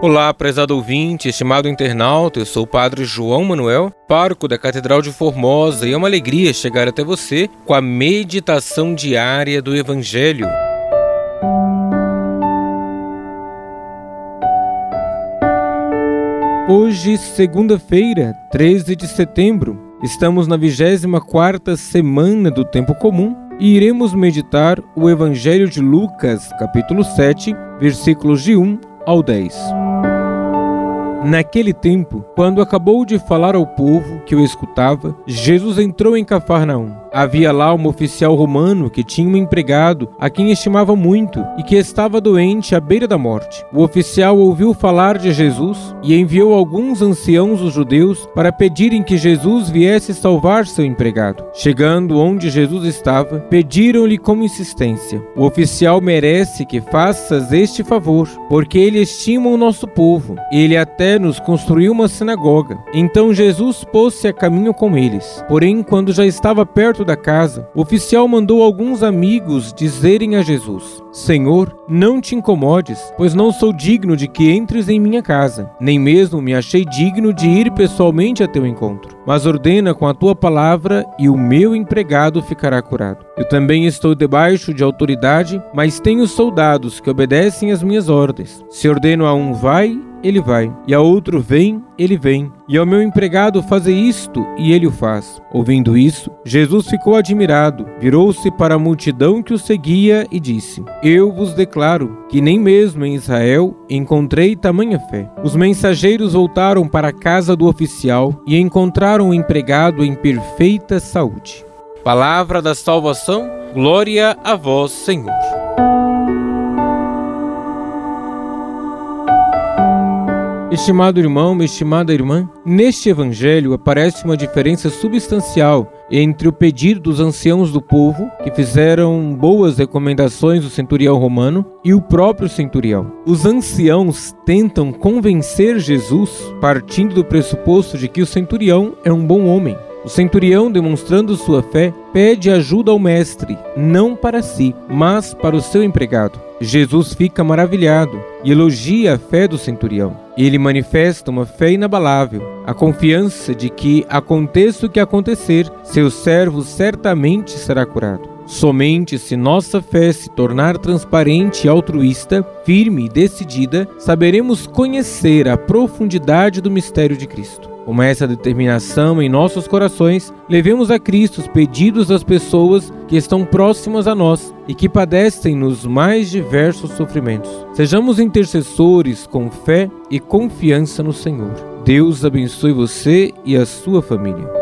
Olá, prezado ouvinte, estimado internauta, eu sou o Padre João Manuel, pároco da Catedral de Formosa, e é uma alegria chegar até você com a meditação diária do Evangelho. Hoje, segunda-feira, 13 de setembro, estamos na 24ª semana do Tempo Comum e iremos meditar o Evangelho de Lucas, capítulo 7, versículos de 1 ao 10. Naquele tempo, quando acabou de falar ao povo que o escutava, Jesus entrou em Cafarnaum. Havia lá um oficial romano que tinha um empregado a quem estimava muito e que estava doente à beira da morte. O oficial ouviu falar de Jesus e enviou alguns anciãos dos judeus para pedirem que Jesus viesse salvar seu empregado. Chegando onde Jesus estava, pediram-lhe com insistência: O oficial merece que faças este favor, porque ele estima o nosso povo. Ele até nos construiu uma sinagoga. Então Jesus pôs-se a caminho com eles. Porém, quando já estava perto da casa, o oficial mandou alguns amigos dizerem a Jesus: Senhor, não te incomodes, pois não sou digno de que entres em minha casa, nem mesmo me achei digno de ir pessoalmente a teu encontro. Mas ordena com a tua palavra e o meu empregado ficará curado. Eu também estou debaixo de autoridade, mas tenho soldados que obedecem às minhas ordens. Se ordeno a um vai, ele vai, e a outro vem, ele vem, e ao meu empregado fazer isto, e ele o faz. Ouvindo isso, Jesus ficou admirado, virou-se para a multidão que o seguia e disse: Eu vos declaro que nem mesmo em Israel encontrei tamanha fé. Os mensageiros voltaram para a casa do oficial e encontraram o empregado em perfeita saúde. Palavra da salvação, glória a vós, Senhor. Estimado irmão, estimada irmã, neste evangelho aparece uma diferença substancial entre o pedido dos anciãos do povo, que fizeram boas recomendações do centurião romano, e o próprio centurião. Os anciãos tentam convencer Jesus partindo do pressuposto de que o centurião é um bom homem. O centurião, demonstrando sua fé, pede ajuda ao mestre, não para si, mas para o seu empregado. Jesus fica maravilhado e elogia a fé do centurião. Ele manifesta uma fé inabalável, a confiança de que, aconteça o que acontecer, seu servo certamente será curado. Somente se nossa fé se tornar transparente e altruísta, firme e decidida, saberemos conhecer a profundidade do mistério de Cristo. Com essa determinação em nossos corações, levemos a Cristo os pedidos das pessoas que estão próximas a nós e que padecem nos mais diversos sofrimentos. Sejamos intercessores com fé e confiança no Senhor. Deus abençoe você e a sua família.